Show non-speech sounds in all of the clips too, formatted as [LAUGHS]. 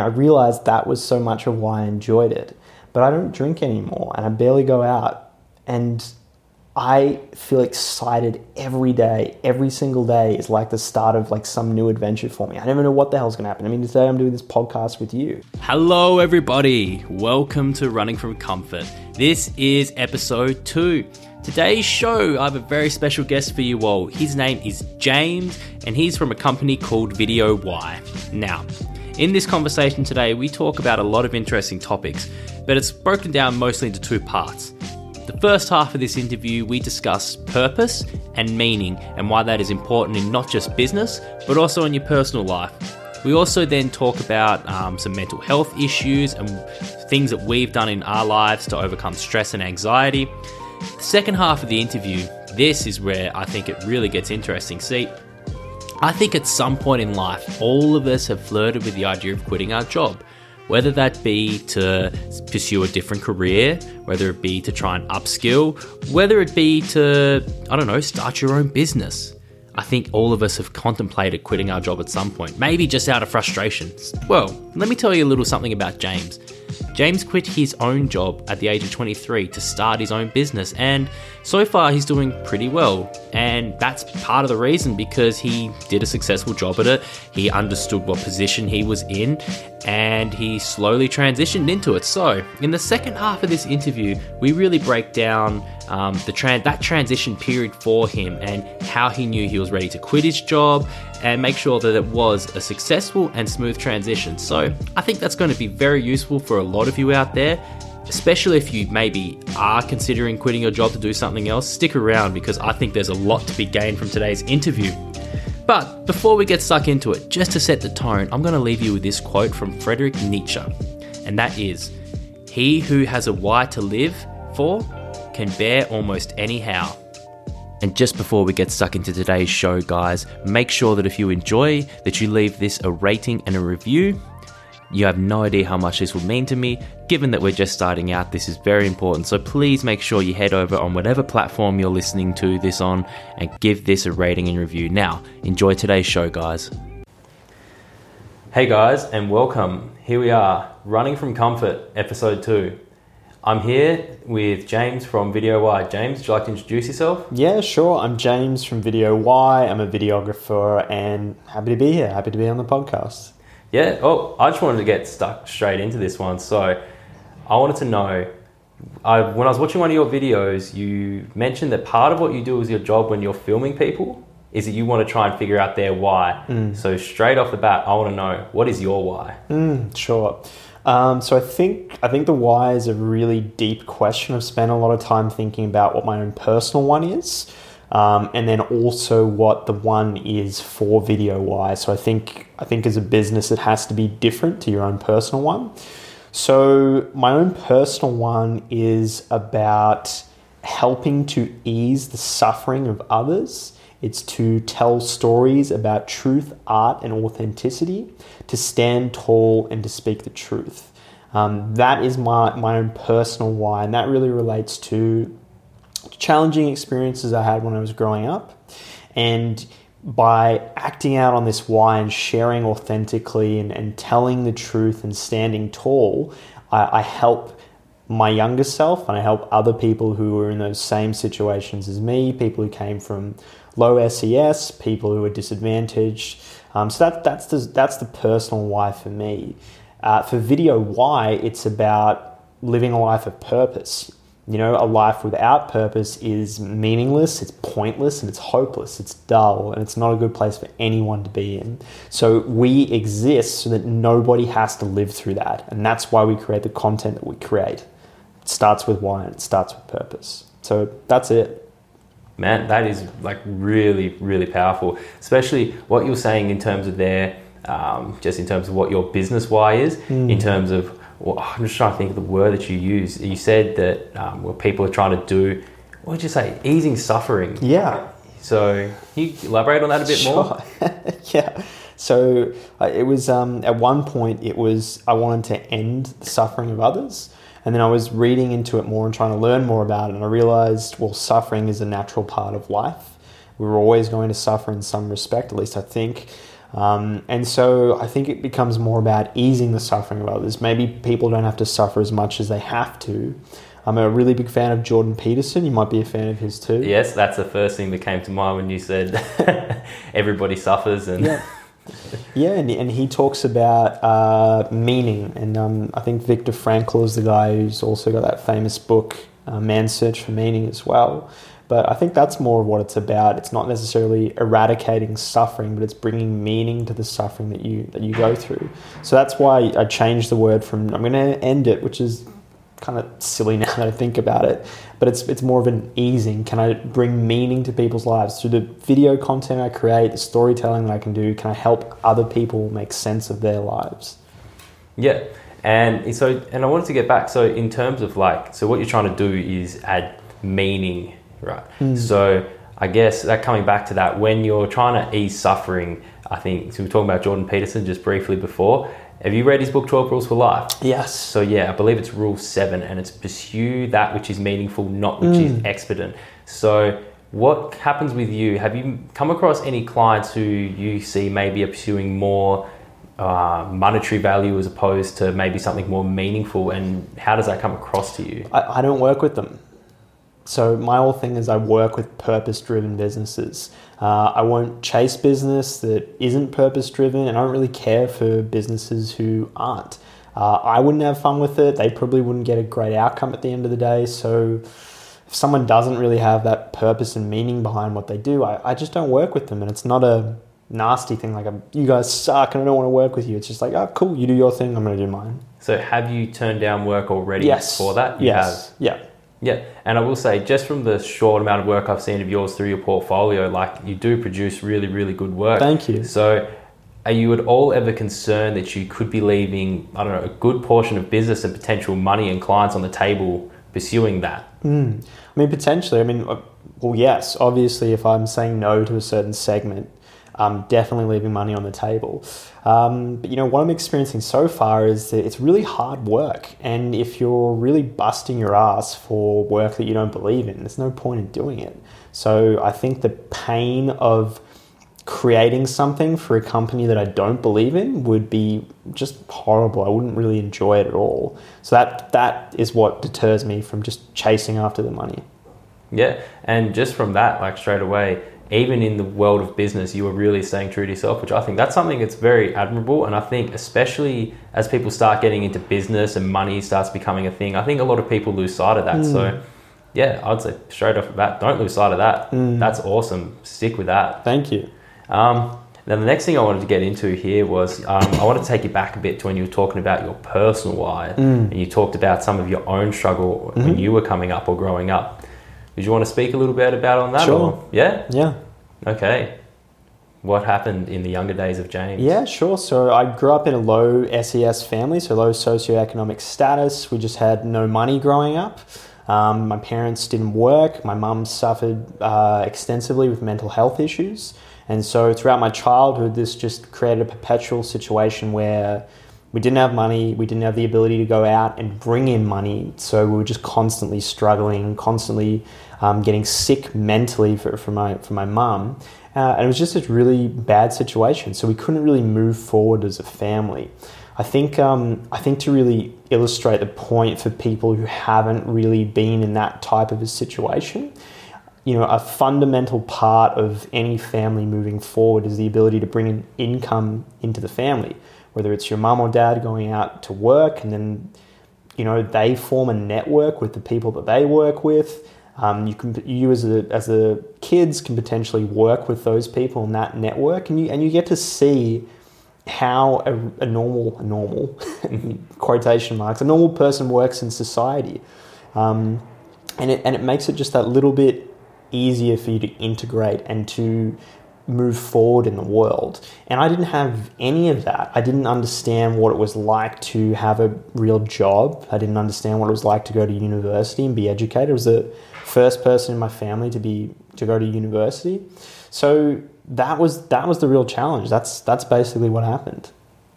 know, I realized that was so much of why I enjoyed it. But I don't drink anymore and I barely go out. And I feel excited every day. Every single day is like the start of like some new adventure for me. I never know what the hell's to happen. I mean, today I'm doing this podcast with you. Hello, everybody. Welcome to Running from Comfort. This is episode two. Today's show, I have a very special guest for you all. His name is James, and he's from a company called Video Y. Now, in this conversation today, we talk about a lot of interesting topics, but it's broken down mostly into two parts. The first half of this interview, we discuss purpose and meaning and why that is important in not just business, but also in your personal life. We also then talk about um, some mental health issues and things that we've done in our lives to overcome stress and anxiety. The second half of the interview, this is where I think it really gets interesting. See, I think at some point in life, all of us have flirted with the idea of quitting our job, whether that be to pursue a different career, whether it be to try and upskill, whether it be to, I don't know, start your own business. I think all of us have contemplated quitting our job at some point, maybe just out of frustration. Well, let me tell you a little something about James. James quit his own job at the age of 23 to start his own business, and so far he's doing pretty well. And that's part of the reason because he did a successful job at it, he understood what position he was in, and he slowly transitioned into it. So, in the second half of this interview, we really break down um, the that transition period for him and how he knew he was ready to quit his job and make sure that it was a successful and smooth transition. So, I think that's going to be very useful for a lot of you out there. Especially if you maybe are considering quitting your job to do something else, stick around because I think there's a lot to be gained from today's interview. But before we get stuck into it, just to set the tone, I'm going to leave you with this quote from Friedrich Nietzsche, and that is He who has a why to live for can bear almost anyhow. And just before we get stuck into today's show, guys, make sure that if you enjoy, that you leave this a rating and a review. You have no idea how much this will mean to me. Given that we're just starting out, this is very important. So please make sure you head over on whatever platform you're listening to this on and give this a rating and review. Now, enjoy today's show, guys. Hey guys, and welcome. Here we are, Running from Comfort, episode 2. I'm here with James from Video Y. James, would you like to introduce yourself? Yeah, sure. I'm James from Video Y. I'm a videographer and happy to be here. Happy to be on the podcast. Yeah. Oh, I just wanted to get stuck straight into this one. So, I wanted to know. I, when I was watching one of your videos, you mentioned that part of what you do is your job when you're filming people is that you want to try and figure out their why. Mm. So straight off the bat, I want to know what is your why. Mm, sure. Um, so I think I think the why is a really deep question. I've spent a lot of time thinking about what my own personal one is, um, and then also what the one is for video Y. So I think I think as a business, it has to be different to your own personal one. So my own personal one is about helping to ease the suffering of others. It's to tell stories about truth, art, and authenticity, to stand tall and to speak the truth. Um, that is my, my own personal why, and that really relates to challenging experiences I had when I was growing up. And by acting out on this why and sharing authentically and, and telling the truth and standing tall, I, I help my younger self and I help other people who are in those same situations as me, people who came from low SES, people who are disadvantaged. Um, so that, that's, the, that's the personal why for me. Uh, for video why, it's about living a life of purpose. You know, a life without purpose is meaningless, it's pointless, and it's hopeless, it's dull, and it's not a good place for anyone to be in. So we exist so that nobody has to live through that. And that's why we create the content that we create. It starts with why and it starts with purpose. So that's it. Man, that is like really, really powerful. Especially what you're saying in terms of their, um, just in terms of what your business why is, Hmm. in terms of, well, I'm just trying to think of the word that you use. You said that um, what people are trying to do, what did you say? Easing suffering. Yeah. So, can you elaborate on that a bit more? [LAUGHS] Yeah. So uh, it was um, at one point it was I wanted to end the suffering of others, and then I was reading into it more and trying to learn more about it, and I realized well, suffering is a natural part of life. We We're always going to suffer in some respect, at least I think. Um, and so I think it becomes more about easing the suffering of others. Maybe people don't have to suffer as much as they have to. I'm a really big fan of Jordan Peterson. You might be a fan of his too. Yes, that's the first thing that came to mind when you said [LAUGHS] everybody suffers and. Yeah. [LAUGHS] Yeah, and, and he talks about uh, meaning, and um, I think Viktor Frankl is the guy who's also got that famous book, uh, Man's Search for Meaning, as well. But I think that's more of what it's about. It's not necessarily eradicating suffering, but it's bringing meaning to the suffering that you that you go through. So that's why I changed the word from I'm going to end it, which is kind of silly [LAUGHS] now that I think about it, but it's it's more of an easing. Can I bring meaning to people's lives through the video content I create, the storytelling that I can do? Can I help other people make sense of their lives? Yeah, and so and I wanted to get back. So in terms of like, so what you're trying to do is add meaning right? Mm. So I guess that coming back to that, when you're trying to ease suffering, I think so. We are talking about Jordan Peterson just briefly before. Have you read his book, 12 Rules for Life? Yes. So, yeah, I believe it's rule seven, and it's pursue that which is meaningful, not which mm. is expedient. So, what happens with you? Have you come across any clients who you see maybe are pursuing more uh, monetary value as opposed to maybe something more meaningful? And how does that come across to you? I, I don't work with them. So my whole thing is I work with purpose-driven businesses. Uh, I won't chase business that isn't purpose-driven, and I don't really care for businesses who aren't. Uh, I wouldn't have fun with it. They probably wouldn't get a great outcome at the end of the day. So if someone doesn't really have that purpose and meaning behind what they do, I, I just don't work with them. And it's not a nasty thing like a, you guys suck and I don't want to work with you. It's just like, oh, cool, you do your thing, I'm going to do mine. So have you turned down work already yes. for that? You yes. Have. Yeah. Yeah, and I will say, just from the short amount of work I've seen of yours through your portfolio, like you do produce really, really good work. Thank you. So, are you at all ever concerned that you could be leaving, I don't know, a good portion of business and potential money and clients on the table pursuing that? Mm. I mean, potentially. I mean, uh, well, yes. Obviously, if I'm saying no to a certain segment, I'm definitely leaving money on the table. Um, but you know what I'm experiencing so far is that it's really hard work, and if you're really busting your ass for work that you don't believe in, there's no point in doing it. So I think the pain of creating something for a company that I don't believe in would be just horrible. I wouldn't really enjoy it at all. So that that is what deters me from just chasing after the money. Yeah, and just from that, like straight away, even in the world of business, you are really staying true to yourself, which I think that's something that's very admirable. And I think, especially as people start getting into business and money starts becoming a thing, I think a lot of people lose sight of that. Mm. So, yeah, I'd say straight off the bat, don't lose sight of that. Mm. That's awesome. Stick with that. Thank you. Um, now, the next thing I wanted to get into here was um, I want to take you back a bit to when you were talking about your personal why, mm. and you talked about some of your own struggle mm-hmm. when you were coming up or growing up. Did you want to speak a little bit about on that? Sure. Or? Yeah. Yeah. Okay. What happened in the younger days of James? Yeah, sure. So I grew up in a low SES family, so low socioeconomic status. We just had no money growing up. Um, my parents didn't work. My mum suffered uh, extensively with mental health issues. And so throughout my childhood, this just created a perpetual situation where we didn't have money, we didn't have the ability to go out and bring in money, so we were just constantly struggling, constantly um, getting sick mentally for, for my for my mum, uh, and it was just a really bad situation. So we couldn't really move forward as a family. I think um, I think to really illustrate the point for people who haven't really been in that type of a situation, you know, a fundamental part of any family moving forward is the ability to bring in income into the family whether it's your mum or dad going out to work and then you know they form a network with the people that they work with. Um, you can you as a as a kids can potentially work with those people in that network and you and you get to see how a, a normal a normal [LAUGHS] quotation marks a normal person works in society. Um, and it and it makes it just that little bit easier for you to integrate and to move forward in the world. And I didn't have any of that. I didn't understand what it was like to have a real job. I didn't understand what it was like to go to university and be educated. I was the first person in my family to be to go to university. So that was that was the real challenge. That's that's basically what happened.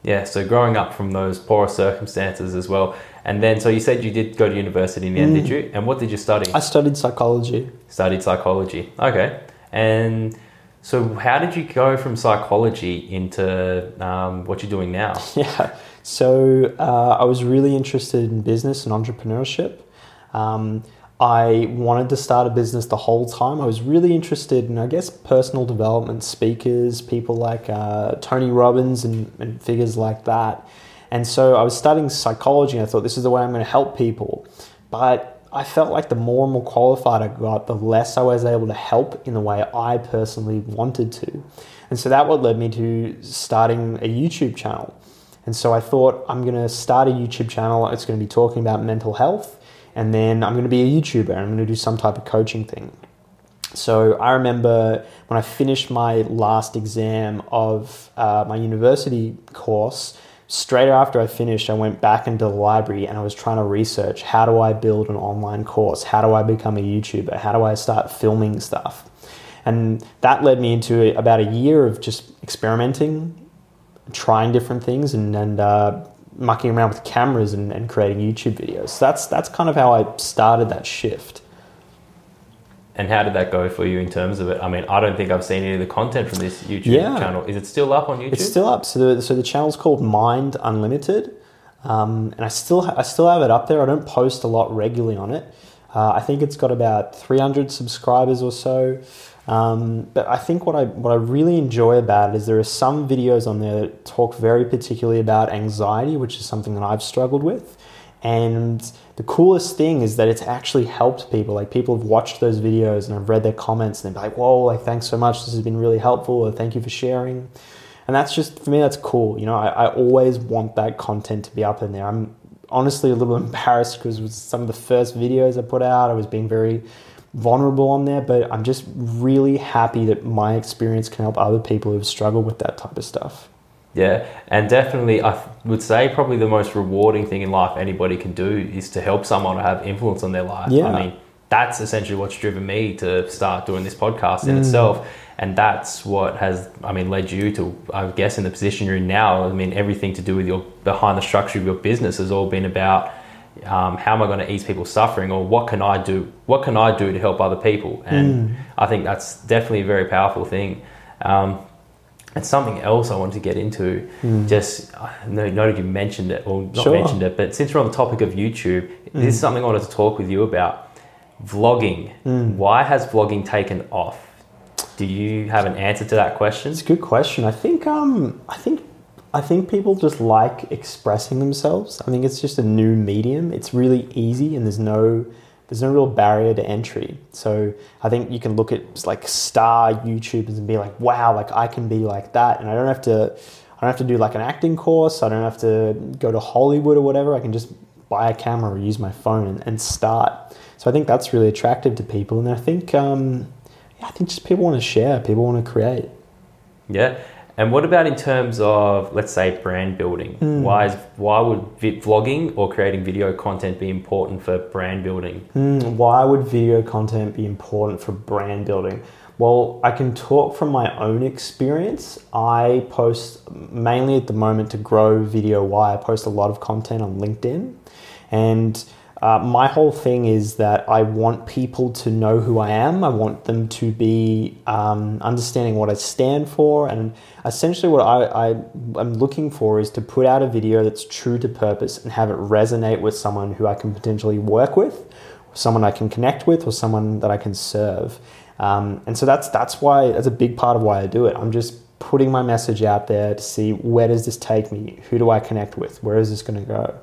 Yeah, so growing up from those poor circumstances as well. And then, so you said you did go to university in the end, mm. did you? And what did you study? I studied psychology. Studied psychology. Okay. And So, how did you go from psychology into um, what you're doing now? [LAUGHS] Yeah. So uh, I was really interested in business and entrepreneurship. Um, I wanted to start a business the whole time. I was really interested in, I guess, personal development speakers, people like uh, Tony Robbins and, and figures like that. And so I was studying psychology and I thought this is the way I'm going to help people. But I felt like the more and more qualified I got, the less I was able to help in the way I personally wanted to. And so that what led me to starting a YouTube channel. And so I thought I'm going to start a YouTube channel. It's going to be talking about mental health and then I'm going to be a YouTuber and I'm going to do some type of coaching thing. So I remember when I finished my last exam of uh, my university course, straight after I finished, I went back into the library and I was trying to research how do I build an online course? How do I become a YouTuber? How do I start filming stuff? And that led me into about a year of just experimenting, trying different things, and, and uh, mucking around with cameras and, and creating YouTube videos. So that's that's kind of how I started that shift. And how did that go for you in terms of it? I mean, I don't think I've seen any of the content from this YouTube Yeah. channel. Is it still up on YouTube? It's still up. So the, so the channel's called Mind Unlimited, um, and I still ha- I still have it up there. I don't post a lot regularly on it. Uh, I think it's got about 300 subscribers or so. Um, but I think what I what I really enjoy about it is there are some videos on there that talk very particularly about anxiety, which is something that I've struggled with. And the coolest thing is that it's actually helped people. Like people have watched those videos and I've read their comments and they're like, "Whoa! Like thanks so much. This has been really helpful." Or thank you for sharing. And that's just for me. That's cool. You know, I, I always want that content to be up in there. I'm honestly a little [LAUGHS] embarrassed because with some of the first videos I put out, I was being very vulnerable on there. But I'm just really happy that my experience can help other people who've struggled with that type of stuff. Yeah, and definitely, I would say probably the most rewarding thing in life anybody can do is to help someone or have influence on their life. Yeah. I mean, that's essentially what's driven me to start doing this podcast Mm. in itself. And that's what has, I mean, led you to, I guess, in the position you're in now. I mean, everything to do with your behind the structure of your business has all been about um, how am I going to ease people's suffering, or what can I do? What can I do to help other people? And Mm. I think that's definitely a very powerful thing. Um, and something else I wanted to get into, just I know noted you mentioned it, or not. Sure. Mentioned it, but since we're on the topic of YouTube, this is something I wanted to talk with you about. Vlogging. Hmm. Why has vlogging taken off? Do you have an answer to that question? It's a good question. I think um, I think I think people just like expressing themselves. I think it's just a new medium. It's really easy, and there's no there's no real barrier to entry. So I think you can look at like star YouTubers and be like, wow, like I can be like that, and I don't have to I don't have to do like an acting course. I don't have to go to Hollywood or whatever. I can just buy a camera or use my phone and, and start. So I think that's really attractive to people, and I think um, yeah, I think just people want to share. People want to create. Yeah. And what about in terms of, let's say, brand building? Hmm. Why is why would vi- vlogging or creating video content be important for brand building? Hmm, why would video content be important for brand building? Well, I can talk from my own experience. I post mainly at the moment to grow video. Why I post a lot of content on LinkedIn, and uh, my whole thing is that I want people to know who I am. I want them to be um, understanding what I stand for, and essentially what I, I am looking for is to put out a video that's true to purpose and have it resonate with someone who I can potentially work with, someone I can connect with, or someone that I can serve. Um, and so that's that's why that's a big part of why I do it. I'm just putting my message out there to see where does this take me? Who do I connect with? Where is this going to go?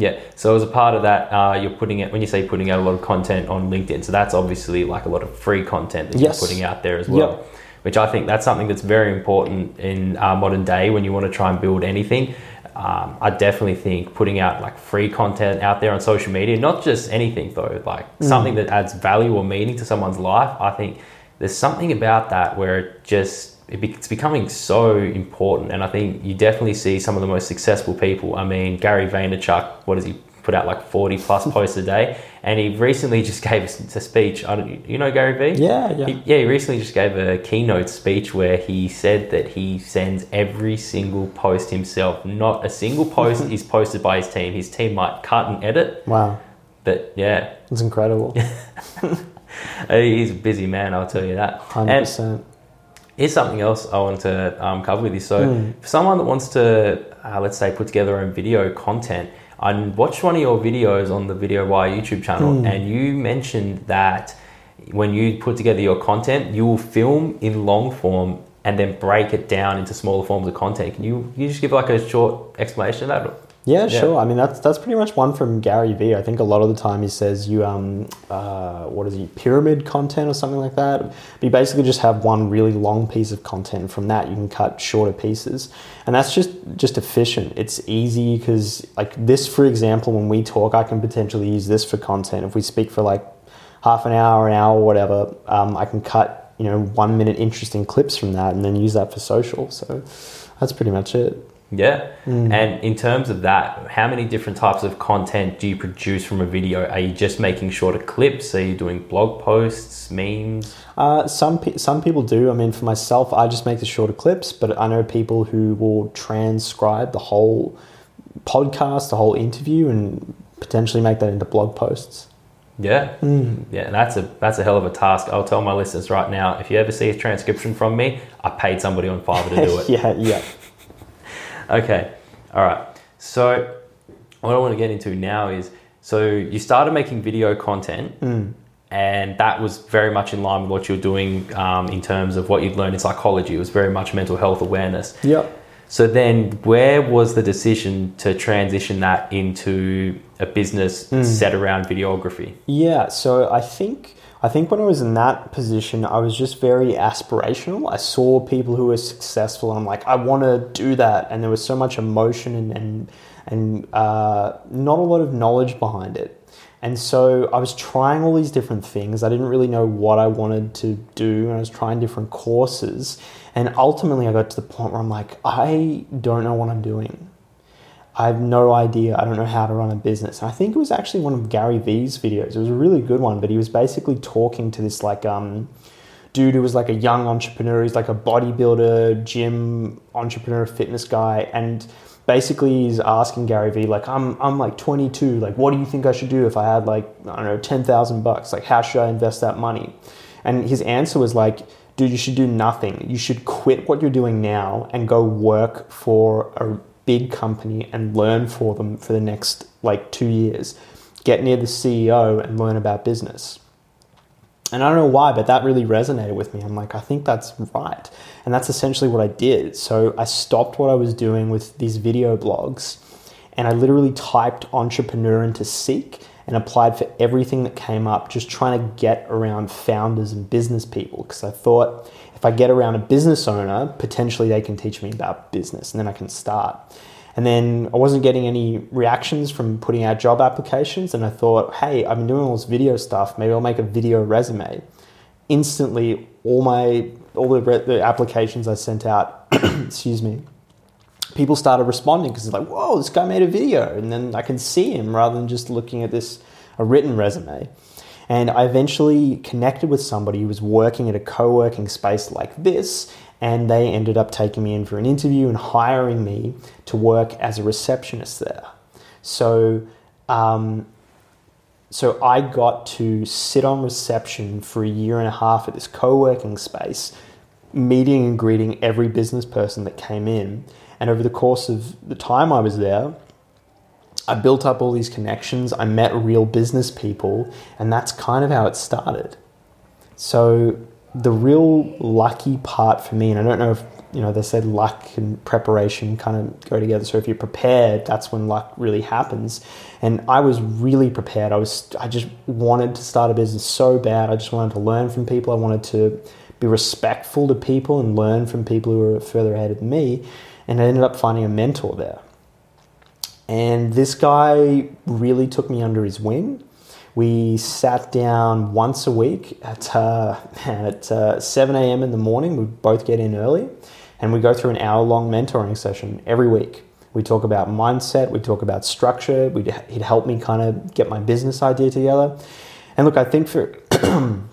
Yeah. So as a part of that, uh, you're putting it when you say putting out a lot of content on LinkedIn. So that's obviously like a lot of free content that Yes. you're putting out there as well. Yep. Which I think that's something that's very important in uh, modern day when you want to try and build anything. Um, I definitely think putting out like free content out there on social media, not just anything though, like something that adds value or meaning to someone's life. I think there's something about that where it just it's becoming so important, and I think you definitely see some of the most successful people. I mean, Gary Vaynerchuk, what does he put out like 40 plus [LAUGHS] posts a day? And he recently just [LAUGHS] gave a speech. I don't, you know Gary V? Yeah, yeah. He, yeah, he recently just gave a keynote speech where he said that he sends every single post himself. Not a single [LAUGHS] post is posted by his team. His team might cut and edit, Wow, but yeah, it's incredible. he's a busy man. I'll tell you that. Hundred And percent. Here's something else I want to um, cover with you. So, Hmm. for someone that wants to, uh, let's say, put together a video content, I watched one of your videos on the Video Why YouTube channel, Hmm. and you mentioned that when you put together your content, you will film in long form and then break it down into smaller forms of content. Can you, can you just give like a short explanation of that? Yeah, Yeah. sure. I mean, that's that's pretty much one from Gary Vee. I think a lot of the time he says you um uh, what is he pyramid content or something like that. But you basically just have one really long piece of content. From that, you can cut shorter pieces, and that's just just efficient. It's easy because like this, for example, when we talk, I can potentially use this for content. If we speak for like half an hour, an hour, whatever, um, I can cut you know one minute interesting clips from that, and then use that for social. So that's pretty much it. Yeah. Hmm. And in terms of that, how many different types of content do you produce from a video? Are you just making shorter clips? Are you doing blog posts, memes? Uh, some pe- some people do. I mean, for myself, I just make the shorter clips, but I know people who will transcribe the whole podcast, the whole interview, and potentially make that into blog posts. Yeah. Yeah, and that's a that's a hell of a task. I'll tell my listeners right now, if you ever see a transcription from me, I paid somebody on Fiverr to do [LAUGHS] it. yeah, yeah. Okay. All right. So what I want to get into now is so you started making video content and that was very much in line with what you were doing um, in terms of what you'd learned in psychology. It was very much mental health awareness. Yep. So then, where was the decision to transition that into a business set around videography? Yeah, so I think I think when I was in that position, I was just very aspirational. I saw people who were successful, and I'm like, I want to do that. And there was so much emotion and and and uh, not a lot of knowledge behind it. And so I was trying all these different things. I didn't really know what I wanted to do, and I was trying different courses. And ultimately, I got to the point where I'm like, I don't know what I'm doing. I have no idea. I don't know how to run a business. And I think it was actually one of Gary Vee's videos. It was a really good one, but he was basically talking to this like um, dude who was like a young entrepreneur. He's like a bodybuilder, gym entrepreneur, fitness guy, and basically he's asking Gary Vee like, I'm I'm like 22. Like, what do you think I should do if I had like I don't know 10,000 bucks? Like, how should I invest that money? And his answer was like, dude, you should do nothing. You should quit what you're doing now and go work for a big company and learn for them for the next like two years. Get near the CEO and learn about business. And I don't know why, but that really resonated with me. I'm like, I think that's right. And that's essentially what I did. So I stopped what I was doing with these video blogs and I literally typed entrepreneur into Seek and applied for everything that came up, just trying to get around founders and business people. Because I thought if I get around a business owner, potentially they can teach me about business and then I can start. And then I wasn't getting any reactions from putting out job applications. And I thought, hey, I've been doing all this video stuff. Maybe I'll make a video resume. Instantly, all my all the, re- the applications I sent out, [CLEARS THROAT] excuse me, people started responding because it's like, whoa, this guy made a video, and then I can see him rather than just looking at this a written resume. And I eventually connected with somebody who was working at a co-working space like this, and they ended up taking me in for an interview and hiring me to work as a receptionist there. So, um, so I got to sit on reception for a year and a half at this co-working space, meeting and greeting every business person that came in. And over the course of the time I was there, I built up all these connections. I met real business people, and that's kind of how it started. So the real lucky part for me, and I don't know if you know they said luck and preparation kind of go together. So if you're prepared, that's when luck really happens. And I was really prepared. I was I just wanted to start a business so bad. I just wanted to learn from people. I wanted to be respectful to people and learn from people who were further ahead of me. And I ended up finding a mentor there. And this guy really took me under his wing. We sat down once a week at, uh, [LAUGHS] at uh, 7 a.m. in the morning. We both get in early and we go through an hour long mentoring session every week. We talk about mindset, we talk about structure. We'd, he'd help me kind of get my business idea together. And look, I think for [CLEARS THROAT]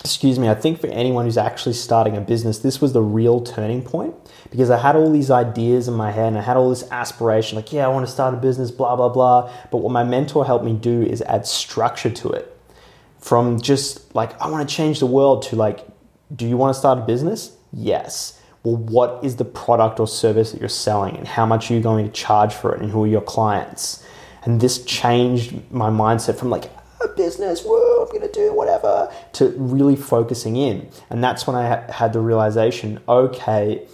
excuse me, I think for anyone who's actually starting a business, this was the real turning point because I had all these ideas in my head and I had all this aspiration like, yeah, I want to start a business, blah, blah, blah. But what my mentor helped me do is add structure to it from just like, I want to change the world to like, do you want to start a business? Yes. Well, what is the product or service that you're selling and how much are you going to charge for it and who are your clients? And this changed my mindset from like, a business, whoa, I'm gonna do whatever, to really focusing in. And that's when I ha- had the realization okay,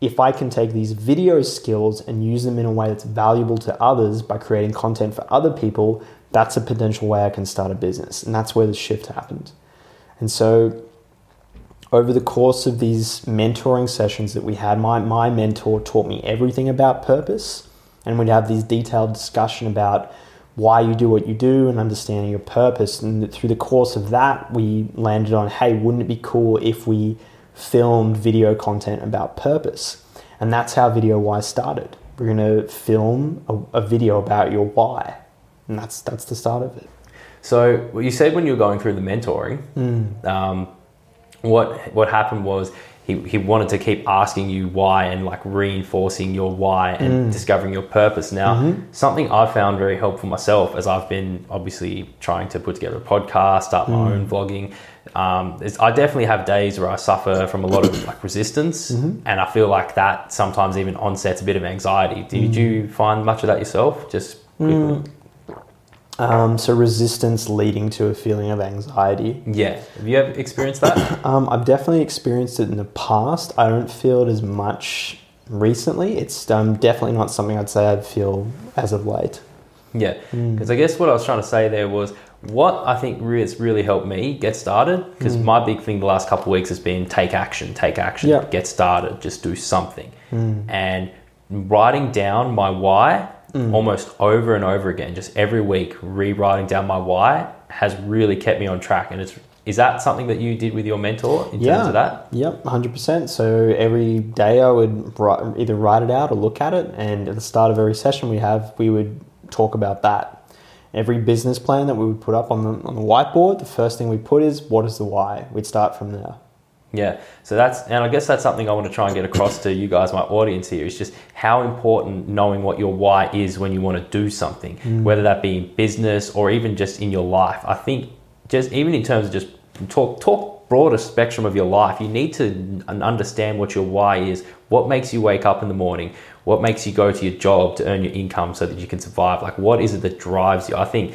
if I can take these video skills and use them in a way that's valuable to others by creating content for other people, that's a potential way I can start a business. And that's where the shift happened. And so, over the course of these mentoring sessions that we had, my, my mentor taught me everything about purpose. And we'd have these detailed discussion about why you do what you do and understanding your purpose. And through the course of that, we landed on hey, wouldn't it be cool if we filmed video content about purpose? And that's how Video Why started. We're going to film a, a, video about your why. And that's, that's the start of it. So, well, you said when you were going through the mentoring, mm. um, what, what happened was he, he wanted to keep asking you why and like reinforcing your why and mm. discovering your purpose. Now, mm-hmm. something I found very helpful myself as I've been obviously trying to put together a podcast, start my mm. own vlogging. Um, I definitely have days where I suffer from a lot of like resistance, mm-hmm. and I feel like that sometimes even onsets a bit of anxiety. Did mm. you find much of that yourself? Just quickly. Um, so resistance leading to a feeling of anxiety. Yeah. Have you ever experienced that? [COUGHS] um, I've definitely experienced it in the past. I don't feel it as much recently. It's um, definitely not something I'd say I feel as of late. Yeah. Because mm. I guess what I was trying to say there was what I think has really helped me get started. Because mm. my big thing the last couple of weeks has been take action, take action, yep. get started, just do something. Mm. And writing down my why mm. almost over and over again, just every week, rewriting down my why has really kept me on track. And it's is that something that you did with your mentor in yeah. terms of that? Yep, hundred percent. So every day I would write, either write it out or look at it, and at the start of every session we have, we would talk about that. Every business plan that we would put up on the on the whiteboard, the first thing we put is what is the why. We'd start from there. Yeah, so that's, and I guess that's something I want to try and get across to you guys, my audience here, is just how important knowing what your why is when you want to do something, mm. whether that be in business or even just in your life. I think just even in terms of just talk, talk broader spectrum of your life, you need to understand what your why is, what makes you wake up in the morning, what makes you go to your job to earn your income so that you can survive. Like, what is it that drives you? I think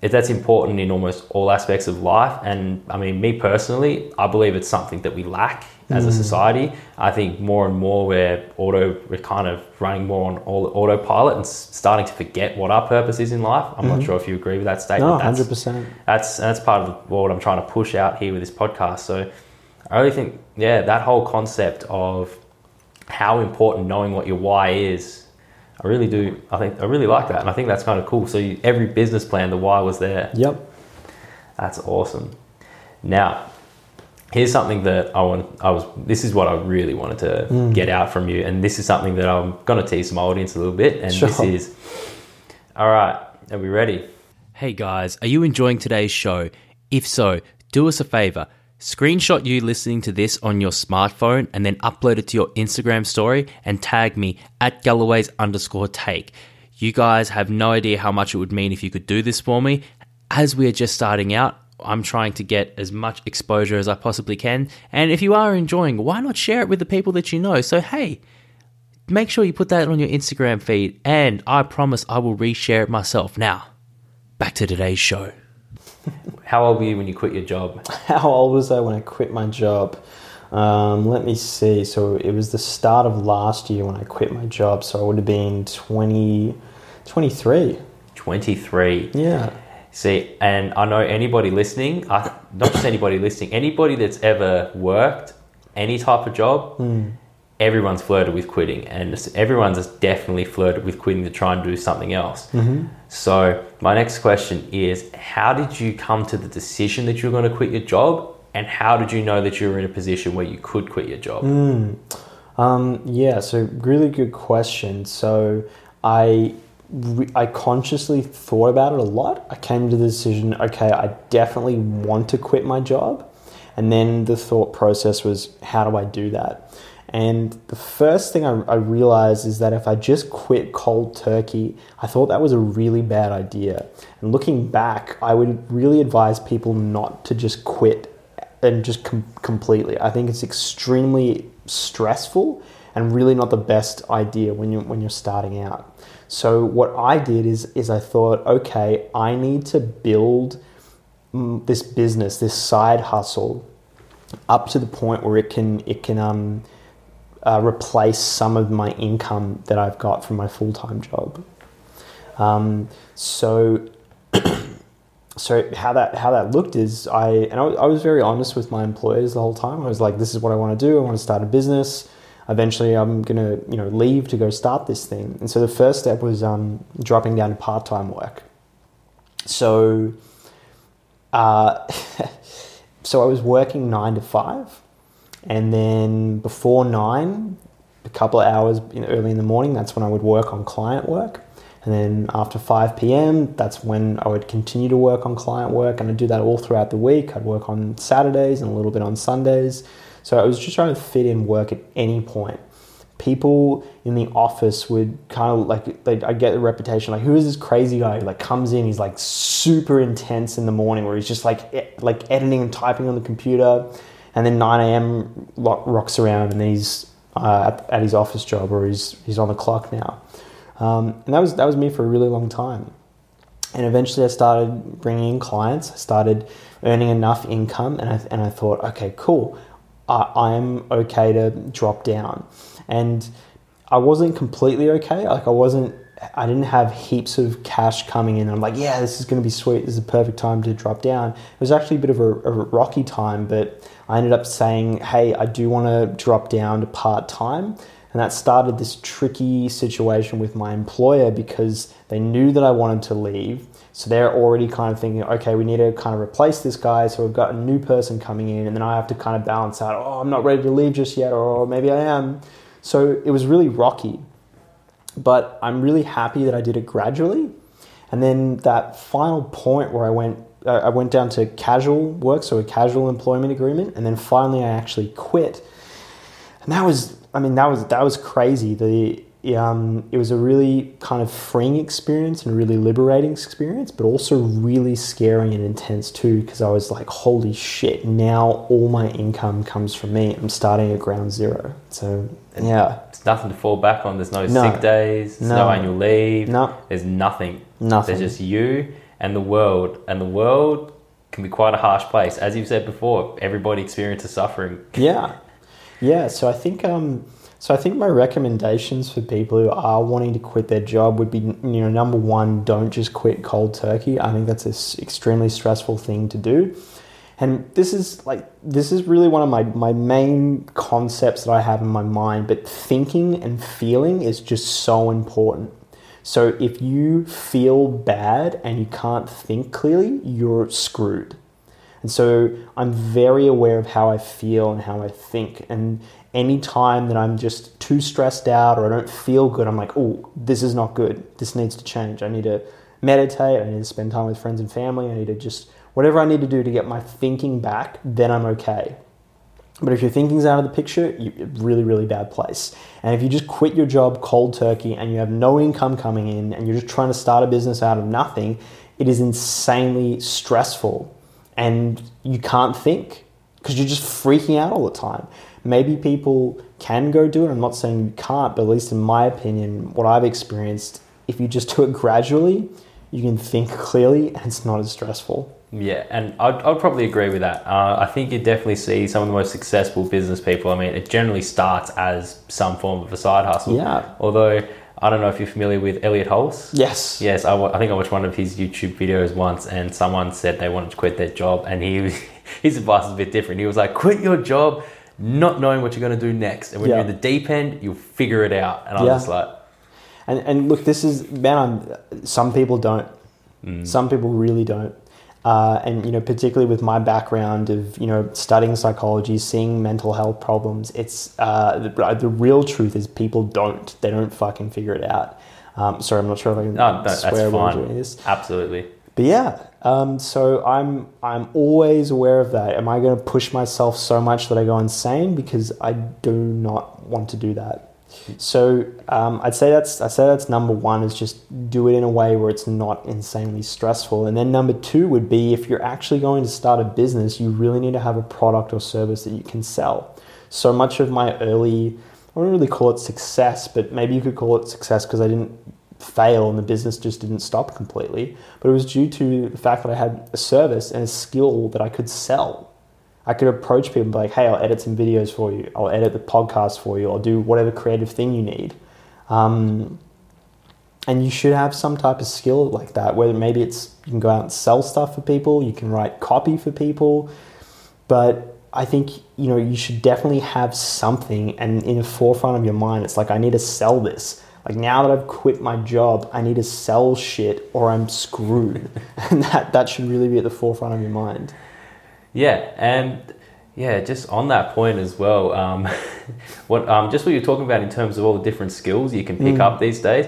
that's important in almost all aspects of life. And I mean, me personally, I believe it's something that we lack as mm. a society. I think more and more we're auto, we're kind of running more on all autopilot and starting to forget what our purpose is in life. I'm mm-hmm. not sure if you agree with that statement. No, hundred percent. That's that's part of what I'm trying to push out here with this podcast. So I really think, yeah, that whole concept of how important knowing what your why is I really do. I think I really like that, and I think that's kind of cool. So you, every business plan, the why was there. Yep, that's awesome. Now, here's something that I want. I was. This is what I really wanted to mm. get out from you, and this is something that I'm going to tease my audience a little bit. And sure. this is. All right, are we ready? Hey guys, are you enjoying today's show? If so, do us a favor Screenshot you listening to this on your smartphone and then upload it to your Instagram story and tag me at Galloway's underscore take. You guys have no idea how much it would mean if you could do this for me. As we are just starting out, I'm trying to get as much exposure as I possibly can. And if you are enjoying, why not share it with the people that you know? So, hey, make sure you put that on your Instagram feed, and I promise I will reshare it myself. Now, back to today's show. How old were you when you quit your job? [LAUGHS] How old was I when I quit my job? Um, let me see. So it was the start of last year when I quit my job. So I would have been 20, 23. 23. Yeah. See, and I know anybody listening, I, not just anybody listening, anybody that's ever worked any type of job, mm everyone's flirted with quitting and everyone's definitely flirted with quitting to try and do something else. Mm-hmm. So, my next question is how did you come to the decision that you're going to quit your job and how did you know that you were in a position where you could quit your job? Mm. Um, yeah, so really good question. So, I I consciously thought about it a lot. I came to the decision, okay, I definitely want to quit my job. And then the thought process was, how do I do that? And the first thing I, I, realized is that if I just quit cold turkey, I thought that was a really bad idea. And looking back, I would really advise people not to just quit and just com- completely. I think it's extremely stressful and really not the best idea when you when you're starting out. So what I did is is I thought, okay, I need to build this business, this side hustle, up to the point where it can it can um, uh, replace some of my income that I've got from my full time job. Um, so [CLEARS THROAT] so how that how that looked is I and I, I was very honest with my employers the whole time. I was like, this is what I want to do. I want to start a business. Eventually, I'm gonna you know leave to go start this thing. And so the first step was um, dropping down to part time work. So, uh, [LAUGHS] so I was working nine to five, and then before nine, a couple of hours early in the morning, that's when I would work on client work. And then after 5 p.m., that's when I would continue to work on client work. And I'd do that all throughout the week. I'd work on Saturdays and a little bit on Sundays. So I was just trying to fit in work at any point. People in the office would kind of like, I get the reputation like, who is this crazy guy who like comes in, he's like super intense in the morning where he's just like, like editing and typing on the computer. And then 9 a.m. rocks around and he's uh, at, his office job or he's, he's on the clock now. Um, and that was that was me for a really long time. And eventually, I started bringing in clients. I started earning enough income, and I and I thought, okay, cool, I, I'm okay to drop down. And I wasn't completely okay. Like I wasn't. I didn't have heaps of cash coming in. I'm like, yeah, this is going to be sweet. This is a perfect time to drop down. It was actually a bit of a, a rocky time, but I ended up saying, hey, I do want to drop down to part time and that started this tricky situation with my employer because they knew that I wanted to leave. So they're already kind of thinking, okay, we need to kind of replace this guy. So we've got a new person coming in, and then I have to kind of balance out, oh, I'm not ready to leave just yet, or maybe I am. So it was really rocky. But I'm really happy that I did it gradually. And then that final point where I went, uh, I went down to casual work, so a casual employment agreement, and then finally I actually quit. And that was I mean, that was that was crazy. The um, it was a really kind of freeing experience and a really liberating experience, but also really scary and intense too. Because I was like, "Holy shit! Now all my income comes from me. I'm starting at ground zero. So yeah, it's nothing to fall back on. There's no, no sick days. No. no annual leave. No, there's nothing. Nothing. There's just you and the world, and the world can be quite a harsh place, as you've said before. Everybody experiences suffering. Yeah, yeah, so I think um, so I think my recommendations for people who are wanting to quit their job would be you know number one, don't just quit cold turkey. I think that's an extremely stressful thing to do. And this is like this is really one of my, my main concepts that I have in my mind, but thinking and feeling is just so important. So if you feel bad and you can't think clearly, you're screwed. And so I'm very aware of how I feel and how I think. And any time that I'm just too stressed out or I don't feel good, I'm like, oh, this is not good. This needs to change. I need to meditate. I need to spend time with friends and family. I need to just, whatever I need to do to get my thinking back, then I'm okay. But if your thinking's out of the picture, you're really, really bad place. And if you just quit your job cold turkey and you have no income coming in and you're just trying to start a business out of nothing, it is insanely stressful and you can't think because you're just freaking out all the time. Maybe people can go do it. I'm not saying you can't, but at least in my opinion, what I've experienced, if you just [LAUGHS] do it gradually, you can think clearly and it's not as stressful. Yeah, and I'd, I'd probably agree with that. Uh, I think you definitely see some of the most successful business people. I mean, it generally starts as some form of a side hustle. Yeah. Although I don't know if you're familiar with Elliot Hulse. Yes. Yes, I, w- I think I watched one of his YouTube videos once, and someone said they wanted to quit their job, and he [LAUGHS] his advice was a bit different. He was like, "Quit your job, not knowing what you're going to do next, and when yeah. you're in the deep end, you'll figure it out." And I was yeah. like, and and look, this is man. I'm, some people don't. Mm. Some people really don't. Uh, and you know, particularly with my background of you know studying psychology, seeing mental health problems, it's uh, the, the, real truth is people don't. They don't fucking figure it out. Um, sorry, I'm not sure if I can no, no, swear while doing this. Absolutely. But yeah, um, so I'm I'm always aware of that. Am I going to push myself so much that I go insane? Because I do not want to do that. So um, I'd say that's I'd say that's number one is just do it in a way where it's not insanely stressful. And then number two would be if you're actually going to start a business, you really need to have a product or service that you can sell. So much of my early I wouldn't really call it success, but maybe you could call it success because I didn't fail and the business just didn't stop completely. But it was due to the fact that I had a service and a skill that I could sell. I could approach people like, hey, I'll edit some videos for you. I'll edit the podcast for you. I'll do whatever creative thing you need. Um, and you should have some type of skill like that, whether maybe it's you can go out and sell stuff for people, you can write copy for people. But I think, you know, you should definitely have something and in the forefront of your mind, it's like, I need to sell this. Like now that I've quit my job, I need to sell shit or I'm screwed. [LAUGHS] and that, that should really be at the forefront of your mind. Yeah, and yeah, just on that point as well, um, [LAUGHS] what um, just what you're talking about in terms of all the different skills you can pick Mm. up these days,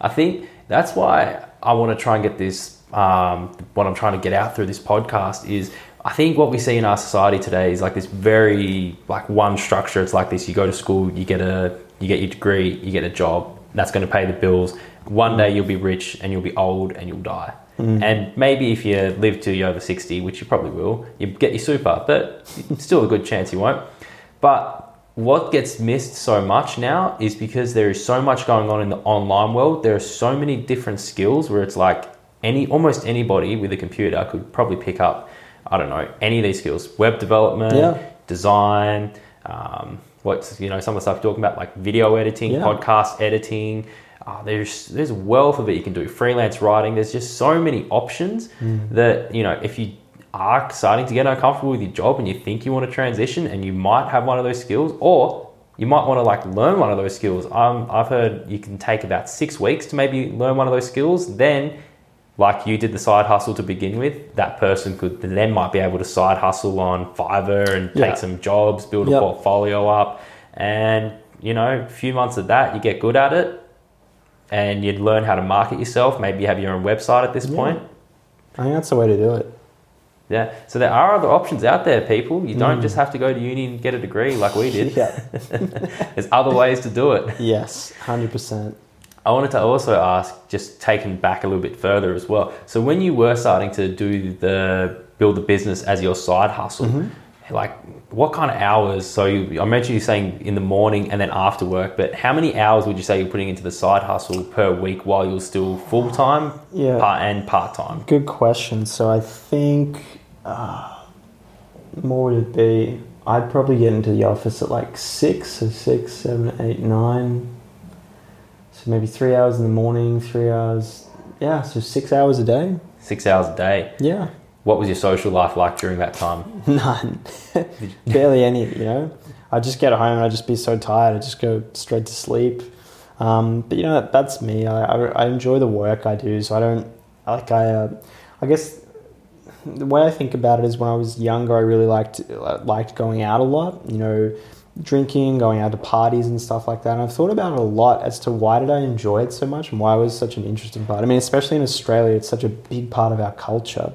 I think that's why I want to try and get this. Um, what I'm trying to get out through this podcast is, I think what we see in our society today is like this very like one structure. It's like this: you go to school, you get a you get your degree, you get a job. That's going to pay the bills. One day you'll be rich and you'll be old and you'll die. And maybe if you live till you're over 60, which you probably will, you get your super, but still a good chance you won't. But what gets missed so much now is because there is so much going on in the online world. There are so many different skills where it's like any almost anybody with a computer could probably pick up, I don't know, any of these skills: web development, Yeah. design, um, what's you know some of the stuff you're talking about like video editing, Yeah. podcast editing. Uh, there's there's a wealth of it you can do. Freelance writing. There's just so many options that you know if you are starting to get uncomfortable with your job and you think you want to transition and you might have one of those skills or you might want to like learn one of those skills. Um, I've heard you can take about six weeks to maybe learn one of those skills. Then, like you did the side hustle to begin with, that person could then might be able to side hustle on Fiverr and Yeah. take some jobs, build a Yep. portfolio up, and you know, a few months of that, you get good at it, and you'd learn how to market yourself. Maybe you have your own website at this Yeah. point. I think that's the way to do it. Yeah. So there are other options out there, people. You don't Mm. just have to go to uni and get a degree like we did. [LAUGHS] Yeah. [LAUGHS] There's other ways to do it. Yes, 100%. I wanted to also ask, just taken back a little bit further as well. So when you were starting to do the build the business as your side hustle, Mm-hmm. like what kind of hours? So you, I mentioned you saying in the morning and then after work, but how many hours would you say you're putting into the side hustle per week while you're still full time Yeah. part and part time? Good question. So I think, uh, what would be? I'd probably get into the office at like six, so six, seven, eight, nine. So maybe three hours in the morning, three hours. Yeah, so six hours a day. Six hours a day. Yeah, What was your social life like during that time? [LAUGHS] none, [LAUGHS] barely any. You know, I just get home and I just be so tired. I just go straight to sleep. Um, but you know, that's me. I, I, I enjoy the work I do, so I don't like I. Uh, I guess the way I think about it is when I was younger, I really liked liked going out a lot. You know, drinking, going out to parties and stuff like that. And I've thought about it a lot as to why did I enjoy it so much and why it was such an interesting part. I mean, especially in Australia, it's such a big part of our culture.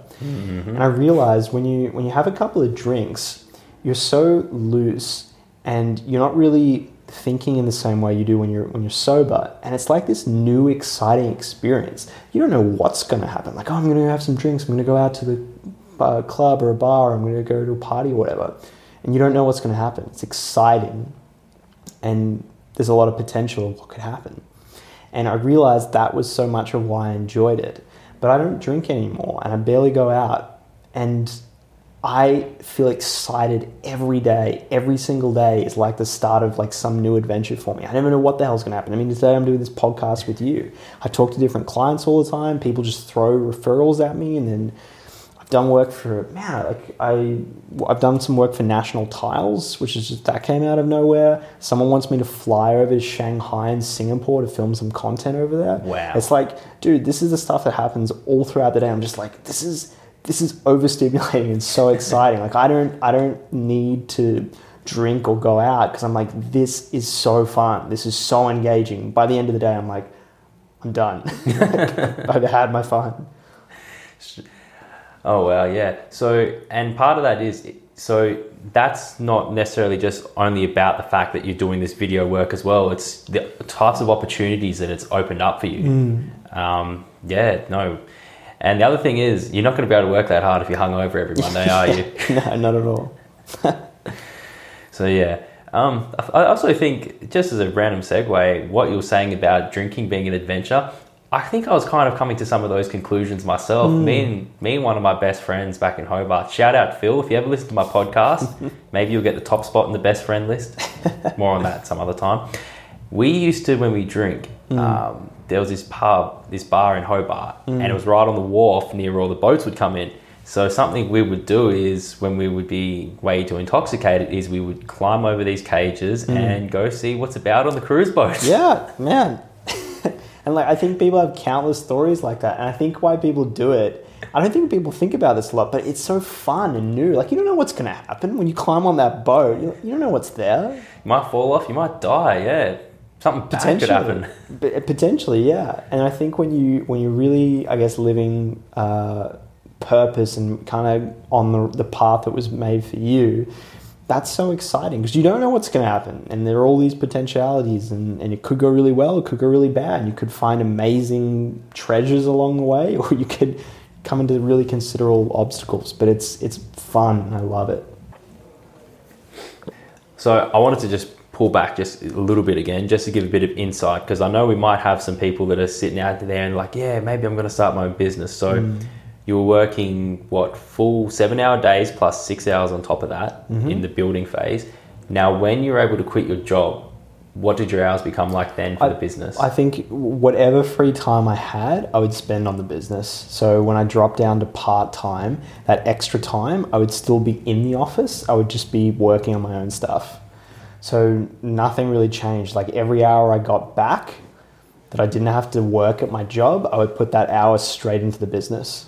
And I realized when you when you have a couple of drinks, you're so loose and you're not really thinking in the same way you do when you're when you're sober. And it's like this new exciting experience. You don't know what's going to happen. Like, oh, I'm going to have some drinks. I'm going to go out to the uh, club or a bar. I'm going to go to a party or whatever. And you don't know what's going to happen. It's exciting, and there's a lot of potential of what could happen. And I realized that was so much of why I enjoyed it. But I don't drink anymore and I barely go out. And I feel excited every day. Every single day is like the start of like some new adventure for me. I never know what the hell's going to happen. I mean, today I'm doing this podcast with you. I talk to different clients all the time. People just throw referrals at me and then I've done work for man, like I I've done some work for National Tiles, which is just that came out of nowhere. Someone wants me to fly over to Shanghai and Singapore to film some content over there. Wow. It's like, dude, this is the stuff that happens all throughout the day. I'm just like, this is this is overstimulating and so [LAUGHS] exciting. like I don't I don't need to drink or go out because I'm like, this is so fun. This is so engaging. By the end of the day, I'm like, I'm done. [LAUGHS] [LAUGHS] I've had my fun. Oh wow, yeah. So and part of that is so that's not necessarily just only about the fact that you're doing this video work as well. It's the types of opportunities that it's opened up for you. Um, yeah, no. And the other thing is, you're not going to be able to work that hard if you're hungover every Monday, [LAUGHS] are you? no, not at all. [LAUGHS] So yeah, um, I I also think just as a random segue, what you were saying about drinking being an adventure, I think I was kind of coming to some of those conclusions myself. Hmm. Me and me and one of my best friends back in Hobart. Shout out Phil if you ever listen to my podcast, [LAUGHS] maybe you'll get the top spot in the best friend list. [LAUGHS] More on that some other time. We used to when we drink. Hmm. Um, there was this pub, this bar in Hobart, hmm. and it was right on the wharf near where all the boats would come in. So something we would do is when we would be way too intoxicated, is we would climb over these cages and go see what's about on the cruise boats. Yeah, man. And like I think people have countless stories like that, and I think why people do it. I don't think people think about this a lot, but it's so fun and new. Like you don't know what's going to happen when you climb on that boat. You, you don't know what's there. You might fall off, you might die. Yeah, something bad could happen. Potentially, yeah. And I think when you when you're really, I guess, living uh, purpose and kind of on the the path that was made for you, that's so exciting because you don't know what's going to happen, and there are all these potentialities, and, and it could go really well, it could go really bad. You could find amazing treasures along the way, [LAUGHS] or you could come into really considerable obstacles. But it's it's fun, and I love it. So I wanted to just pull back just a little bit again, just to give a bit of insight, because I know we might have some people that are sitting out there and like, yeah, maybe I'm going to start my own business. So mm. You were working what full seven hour days plus six hours on top of that mm-hmm. in the building phase. Now, when you're able to quit your job, what did your hours become like then for the business? I think whatever free time I had, I would spend on the business. So when I dropped down to part time, that extra time, I would still be in the office. I would just be working on my own stuff. So nothing really changed. Like every hour I got back that I didn't have to work at my job, I would put that hour straight into the business.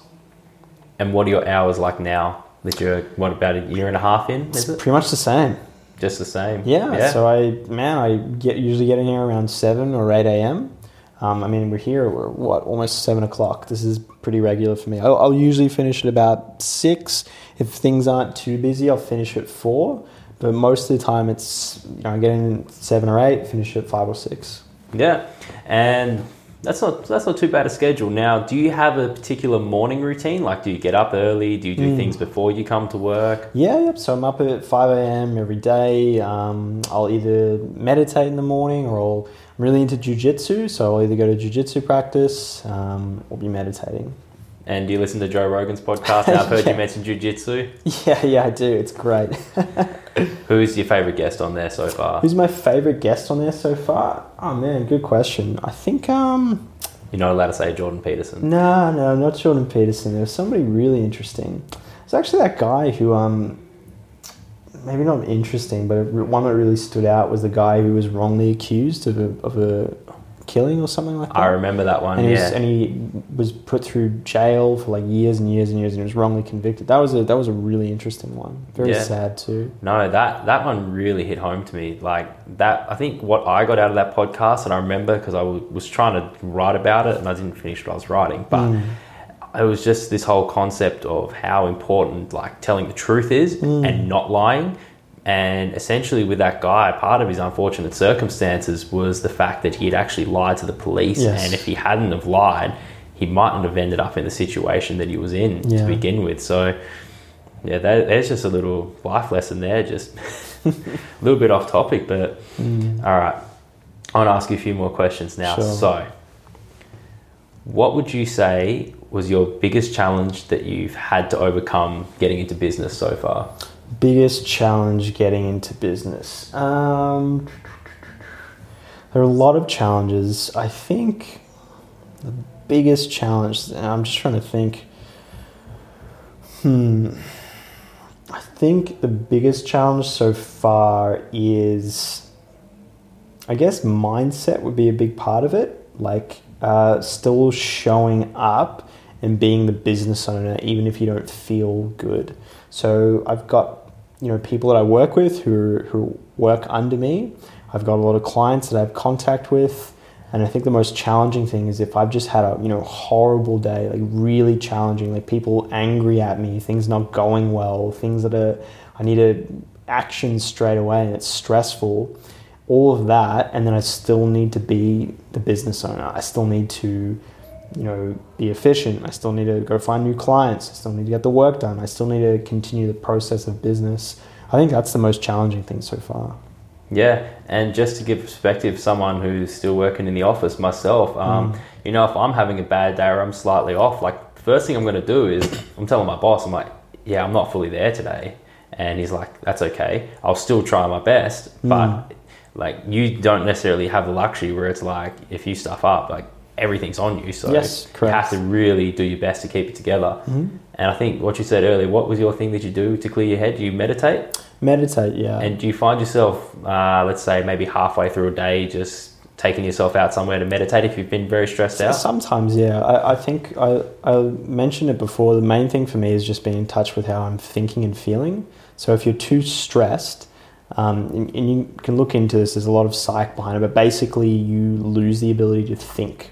And what are your hours like now? That you're what about a year and a half in? Is it Pretty much the same. just the same? Yeah, So I, man, I get usually get in here around seven or eight a.m. Um, I mean, we're here. We're what almost seven o'clock. This is pretty regular for me. I'll, I'll usually finish at about six. If things aren't too busy, I'll finish at four. But most of the time, it's you know, I get in seven or eight, finish at five or six. Yeah, and that's not that's not too bad a schedule. Now, do you have a particular morning routine? Like, do you get up early? Do you do things before you come to work? Yeah, yep. So I'm up at 5 a.m. every day. Um, I'll either meditate in the morning or I'll, I'm really into jujitsu. So I'll either go to jujitsu practice um, or be meditating. And do you listen to Joe Rogan's podcast? Now, I've heard [LAUGHS] Yeah. you mention jujitsu. Yeah, yeah, I do. It's great. [LAUGHS] Who's your favorite guest on there so far? Who's my favorite guest on there so far? Oh man, good question. I think um You're not allowed to say Jordan Peterson. no, no, not Jordan Peterson. There was somebody really interesting. It's actually that guy who um maybe not interesting, but one that really stood out was the guy who was wrongly accused of a of a killing or something like that. I remember that one. and, he yeah. was, and he was put through jail for like years and years and years, and he was wrongly convicted. That was a that was a really interesting one. Very Yeah. sad too. No, that that one really hit home to me. Like that, I think what I got out of that podcast, and I remember because I w- was trying to write about it, and I didn't finish what I was writing, but mm. it was just this whole concept of how important like telling the truth is mm. and not lying. And essentially, with that guy, part of his unfortunate circumstances was the fact that he had actually lied to the police, Yes. and if he hadn't have lied, he mightn't have ended up in the situation that he was in Yeah. to begin with. So. Yeah, that, there's just a little life lesson there. Just [LAUGHS] a little bit off topic, but mm. all right. I want to ask you a few more questions now. Sure. So, what would you say was your biggest challenge that you've had to overcome getting into business so far? Biggest challenge getting into business. Um, there are a lot of challenges. I think the biggest challenge, I'm just trying to think. Hmm. I think the biggest challenge so far is, I guess, mindset would be a big part of it. Like, uh, still showing up and being the business owner, even if you don't feel good. So I've got, you know, people that I work with who who work under me. I've got a lot of clients that I have contact with. And I think the most challenging thing is if I've just had a you know horrible day, like really challenging, like people angry at me, things not going well, things that are I need to action straight away, and it's stressful. All of that, and then I still need to be the business owner. I still need to you know, be efficient. I still need to go find new clients. I still need to get the work done. I still need to continue the process of business. I think that's the most challenging thing so far. Yeah, and just to give perspective, someone who's still working in the office myself, um, mm. you know, if I'm having a bad day or I'm slightly off, like the first thing I'm going to do is I'm telling my boss, I'm like, yeah, I'm not fully there today, and he's like, that's okay. I'll still try my best, mm. but like you don't necessarily have the luxury where it's like if you stuff up, like everything's on you. So yes, you have to really do your best to keep it together. Mm-hmm. And I think what you said earlier, what was your thing that you do to clear your head? Do you meditate? Meditate, yeah. And do you find yourself, uh, let's say, maybe halfway through a day, just taking yourself out somewhere to meditate if you've been very stressed out? Sometimes, yeah. I, I think I, I mentioned it before. The main thing for me is just being in touch with how I'm thinking and feeling. So if you're too stressed, um, and, and you can look into this, there's a lot of psych behind it, but basically you lose the ability to think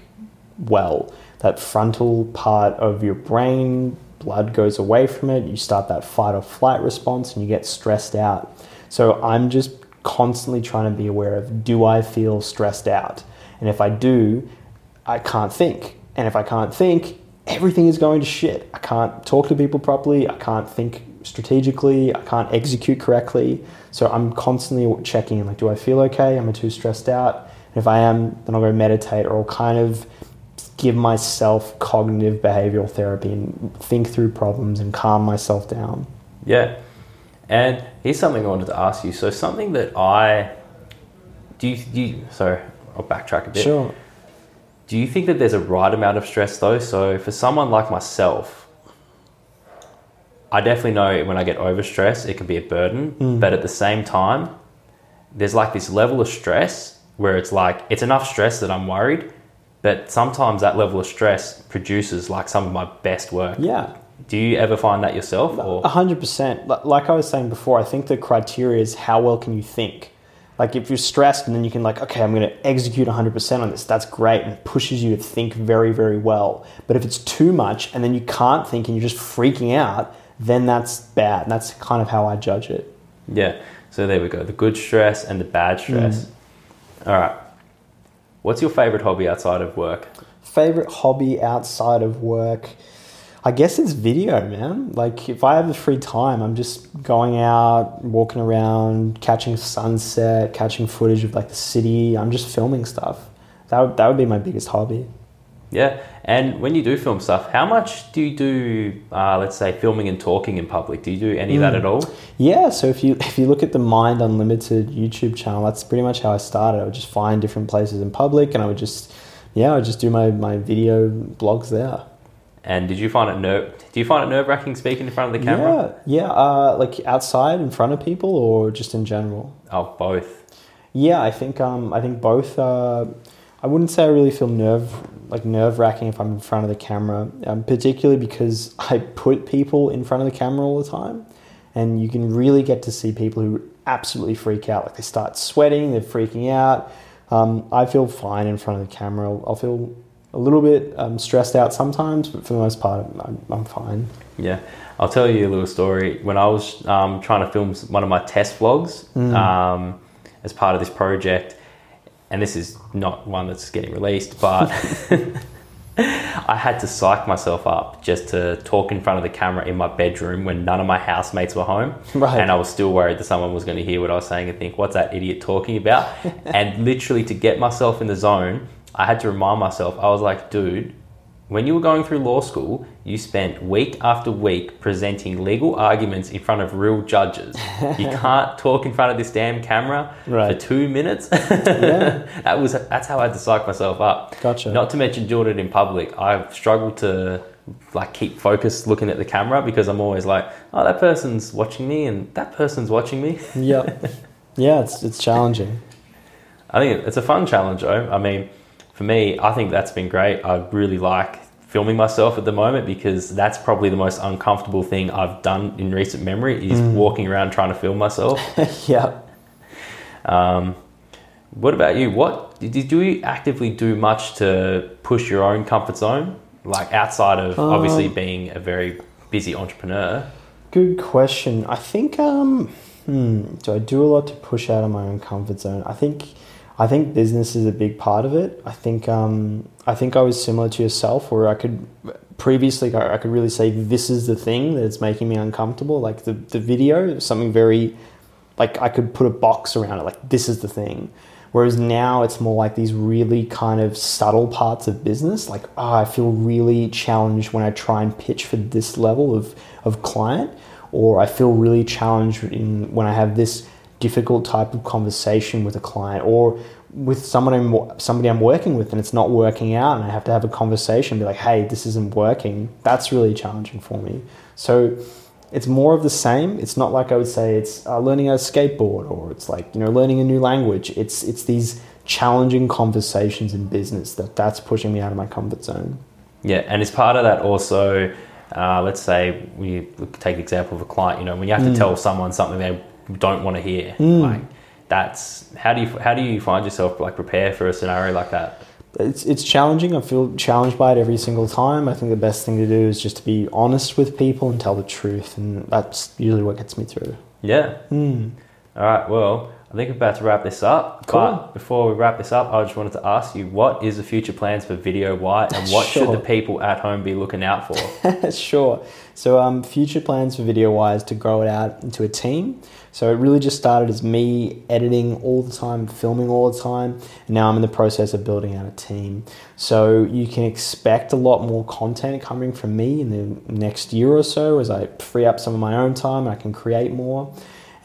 well. That frontal part of your brain, blood goes away from it, you start that fight or flight response, and you get stressed out. So I'm just constantly trying to be aware of do I feel stressed out? And if I do, I can't think. And if I can't think, everything is going to shit. I can't talk to people properly, I can't think strategically, I can't execute correctly. So I'm constantly checking like, do I feel okay? Am I too stressed out? And if I am, then I'll go meditate or I'll kind of give myself cognitive behavioral therapy and think through problems and calm myself down. Yeah. And here's something I wanted to ask you. So something that I do you, do you sorry, I'll backtrack a bit. Sure. Do you think that there's a right amount of stress though? So for someone like myself, I definitely know when I get overstressed, it can be a burden. Mm. But at the same time, there's like this level of stress where it's like it's enough stress that I'm worried, but sometimes that level of stress produces like some of my best work. Yeah. Do you ever find that yourself? Or? 100%. Like I was saying before, I think the criteria is how well can you think? Like if you're stressed and then you can like, okay, I'm going to execute 100% on this. That's great and it pushes you to think very, very well. But if it's too much and then you can't think and you're just freaking out, then that's bad. And that's kind of how I judge it. Yeah. So there we go. The good stress and the bad stress. Mm. All right. What's your favorite hobby outside of work? Favorite hobby outside of work? I guess it's video, man. Like if I have the free time, I'm just going out, walking around, catching sunset, catching footage of like the city. I'm just filming stuff. That would, that would be my biggest hobby. Yeah, and when you do film stuff, how much do you do? Uh, let's say filming and talking in public. Do you do any of that mm. at all? Yeah. So if you [LAUGHS] if you look at the Mind Unlimited YouTube channel, that's pretty much how I started. I would just find different places in public, and I would just yeah, I would just do my my video blogs there. And did you find it nerve? Do you find it nerve wracking speaking in front of the camera? Yeah, yeah. Uh, like outside in front of people, or just in general? Oh, both. Yeah, I think um, I think both. Uh, I wouldn't say I really feel nerve like nerve wracking if I'm in front of the camera, um, particularly because [LAUGHS] I put people in front of the camera all the time, and you can really get to see people who absolutely freak out. Like they start sweating, they're freaking out. Um, I feel fine in front of the camera. I'll, I'll feel a little bit um, stressed out sometimes, but for the most part, I'm, I'm, fine. Yeah, I'll tell you a little story. When I was um, trying to film one of my test vlogs mm. Um, as part of this project and this is not one that's getting released, but [LAUGHS] I had to psych myself up just to talk in front of the camera in my bedroom when none of my housemates were home. Right. And I was still worried that someone was going to hear what I was saying and think, what's that idiot talking about? [LAUGHS] and literally, to get myself in the zone, I had to remind myself, I was like, dude, when you were going through law school, you spent week after week presenting legal arguments in front of real judges. [LAUGHS] you can't talk in front of this damn camera right. for two minutes. yeah. [LAUGHS] that was that's how I had to psych myself up. Gotcha. Not to mention doing it in public. I've struggled to like keep focused looking at the camera because I'm always like, oh, that person's watching me and that person's watching me. yeah, [LAUGHS] yeah, it's it's challenging. I think it's a fun challenge though. I mean for me, I think that's been great. I really like filming myself at the moment because that's probably the most uncomfortable thing I've done in recent memory is mm. walking around trying to film myself. [LAUGHS] yeah. Um, What about you? What did you actively do much to push your own comfort zone, like outside of obviously Um, being a very busy entrepreneur? Good question. I think um hmm, do I do a lot to push out of my own comfort zone? I think I think business is a big part of it. I think um I think I was similar to yourself where I could previously I could really say this is the thing that's making me uncomfortable. Like the, the video, something very like I could put a box around it, like this is the thing. Whereas now it's more like these really kind of subtle parts of business. Like, oh, I feel really challenged when I try and pitch for this level of, of client, or I feel really challenged in when I have this difficult type of conversation with a client, or with someone I'm, somebody I'm working with and it's not working out, and I have to have a conversation, be like, hey, this isn't working. That's really challenging for me. So it's more of the same. It's not like I would say it's uh, learning a skateboard or it's like you know learning a new language. It's it's these challenging conversations in business that that's pushing me out of my comfort zone. Yeah, and it's part of that also, uh, let's say we take the example of a client. You know, when you have to tell someone something they don't want to hear, like that's how do you how do you find yourself like prepare for a scenario like that? It's it's challenging. I feel challenged by it every single time. I think the best thing to do is just to be honest with people and tell the truth, and that's usually what gets me through. Yeah. Hmm. All right. Well, I think we're about to wrap this up. Cool. But before we wrap this up, I just wanted to ask you, what is the future plans for Video Why, and what should the people at home be looking out for? [LAUGHS] sure. So, um, future plans for Video Why's to grow it out into a team. So, it really just started as me editing all the time, filming all the time. And now I'm in the process of building out a team. So, you can expect a lot more content coming from me in the next year or so as I free up some of my own time and I can create more.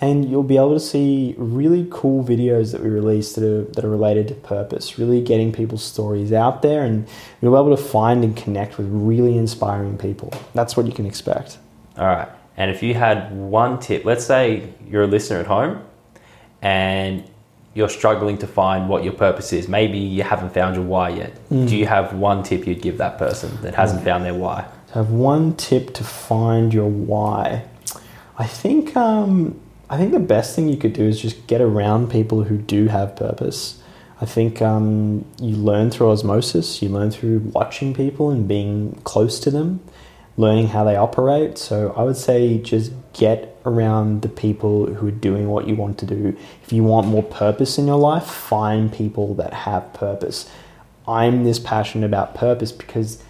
And you'll be able to see really cool videos that we release that are, that are related to purpose, really getting people's stories out there, and you'll be able to find and connect with really inspiring people. That's what you can expect. All right. And if you had one tip, let's say you're a listener at home and you're struggling to find what your purpose is. Maybe you haven't found your why yet. Mm. Do you have one tip you'd give that person that hasn't found their why? To have one tip to find your why, I think um, I think the best thing you could do is just get around people who do have purpose. I think um, you learn through osmosis. You learn through watching people and being close to them, learning how they operate. So I would say just get around the people who are doing what you want to do. If you want more purpose in your life, find people that have purpose. I'm this passionate about purpose because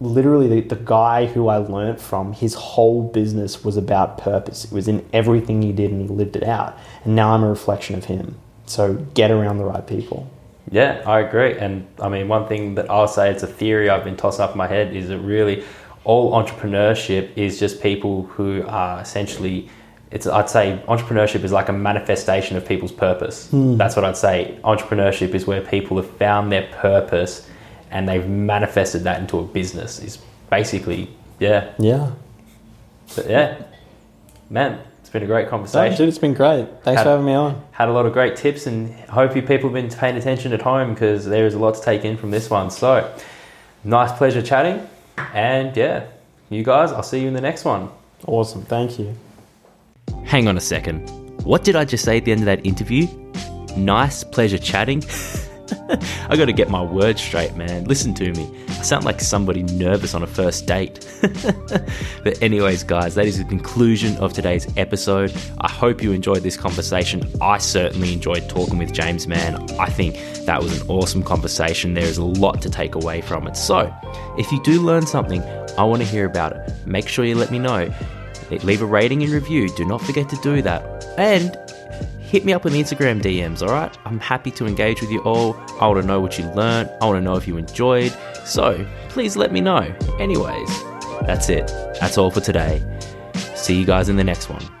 literally the, the guy who I learnt from, his whole business was about purpose. It was in everything he did and he lived it out. And now I'm a reflection of him. So get around the right people. Yeah, I agree. And I mean, one thing that I'll say, it's a theory I've been tossing up in my head, is that really all entrepreneurship is just people who are essentially. It's, I'd say entrepreneurship is like a manifestation of people's purpose. Hmm. That's what I'd say. Entrepreneurship is where people have found their purpose and they've manifested that into a business. Is basically, yeah, Yeah. but yeah, man, it's been a great conversation. Dude, it's been great. Thanks Had- for having me on. had a lot of great tips and hope you people have been paying attention at home because there is a lot to take in from this one. So, nice pleasure chatting. And yeah, you guys, I'll see you in the next one. Awesome. Thank you. Hang on a second. What did I just say at the end of that interview? Nice pleasure chatting? [LAUGHS] [LAUGHS] I gotta get my words straight, man. Listen to me. I sound like somebody nervous on a first date. [LAUGHS] but, anyways, guys, that is the conclusion of today's episode. I hope you enjoyed this conversation. I certainly enjoyed talking with James, man. I think that was an awesome conversation. There is a lot to take away from it. So, if you do learn something, I want to hear about it. Make sure you let me know. Leave a rating and review. Do not forget to do that. And hit me up on the Instagram DMs, alright? I'm happy to engage with you all. I want to know what you learned. I want to know if you enjoyed. So please let me know. Anyways, that's it. That's all for today. See you guys in the next one.